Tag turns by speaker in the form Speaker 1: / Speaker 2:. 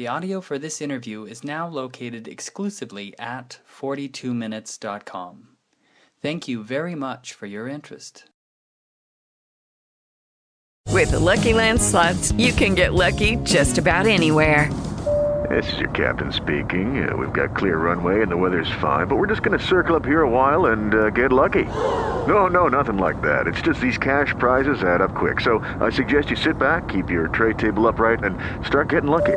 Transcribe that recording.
Speaker 1: The audio for this interview is now located exclusively at 42minutes.com. Thank you very much for your interest.
Speaker 2: With the Lucky Land slots, you can get lucky just about anywhere.
Speaker 3: This is your captain speaking. Uh, we've got clear runway and the weather's fine, but we're just going to circle up here a while and uh, get lucky. No, no, nothing like that. It's just these cash prizes add up quick. So I suggest you sit back, keep your tray table upright, and start getting lucky.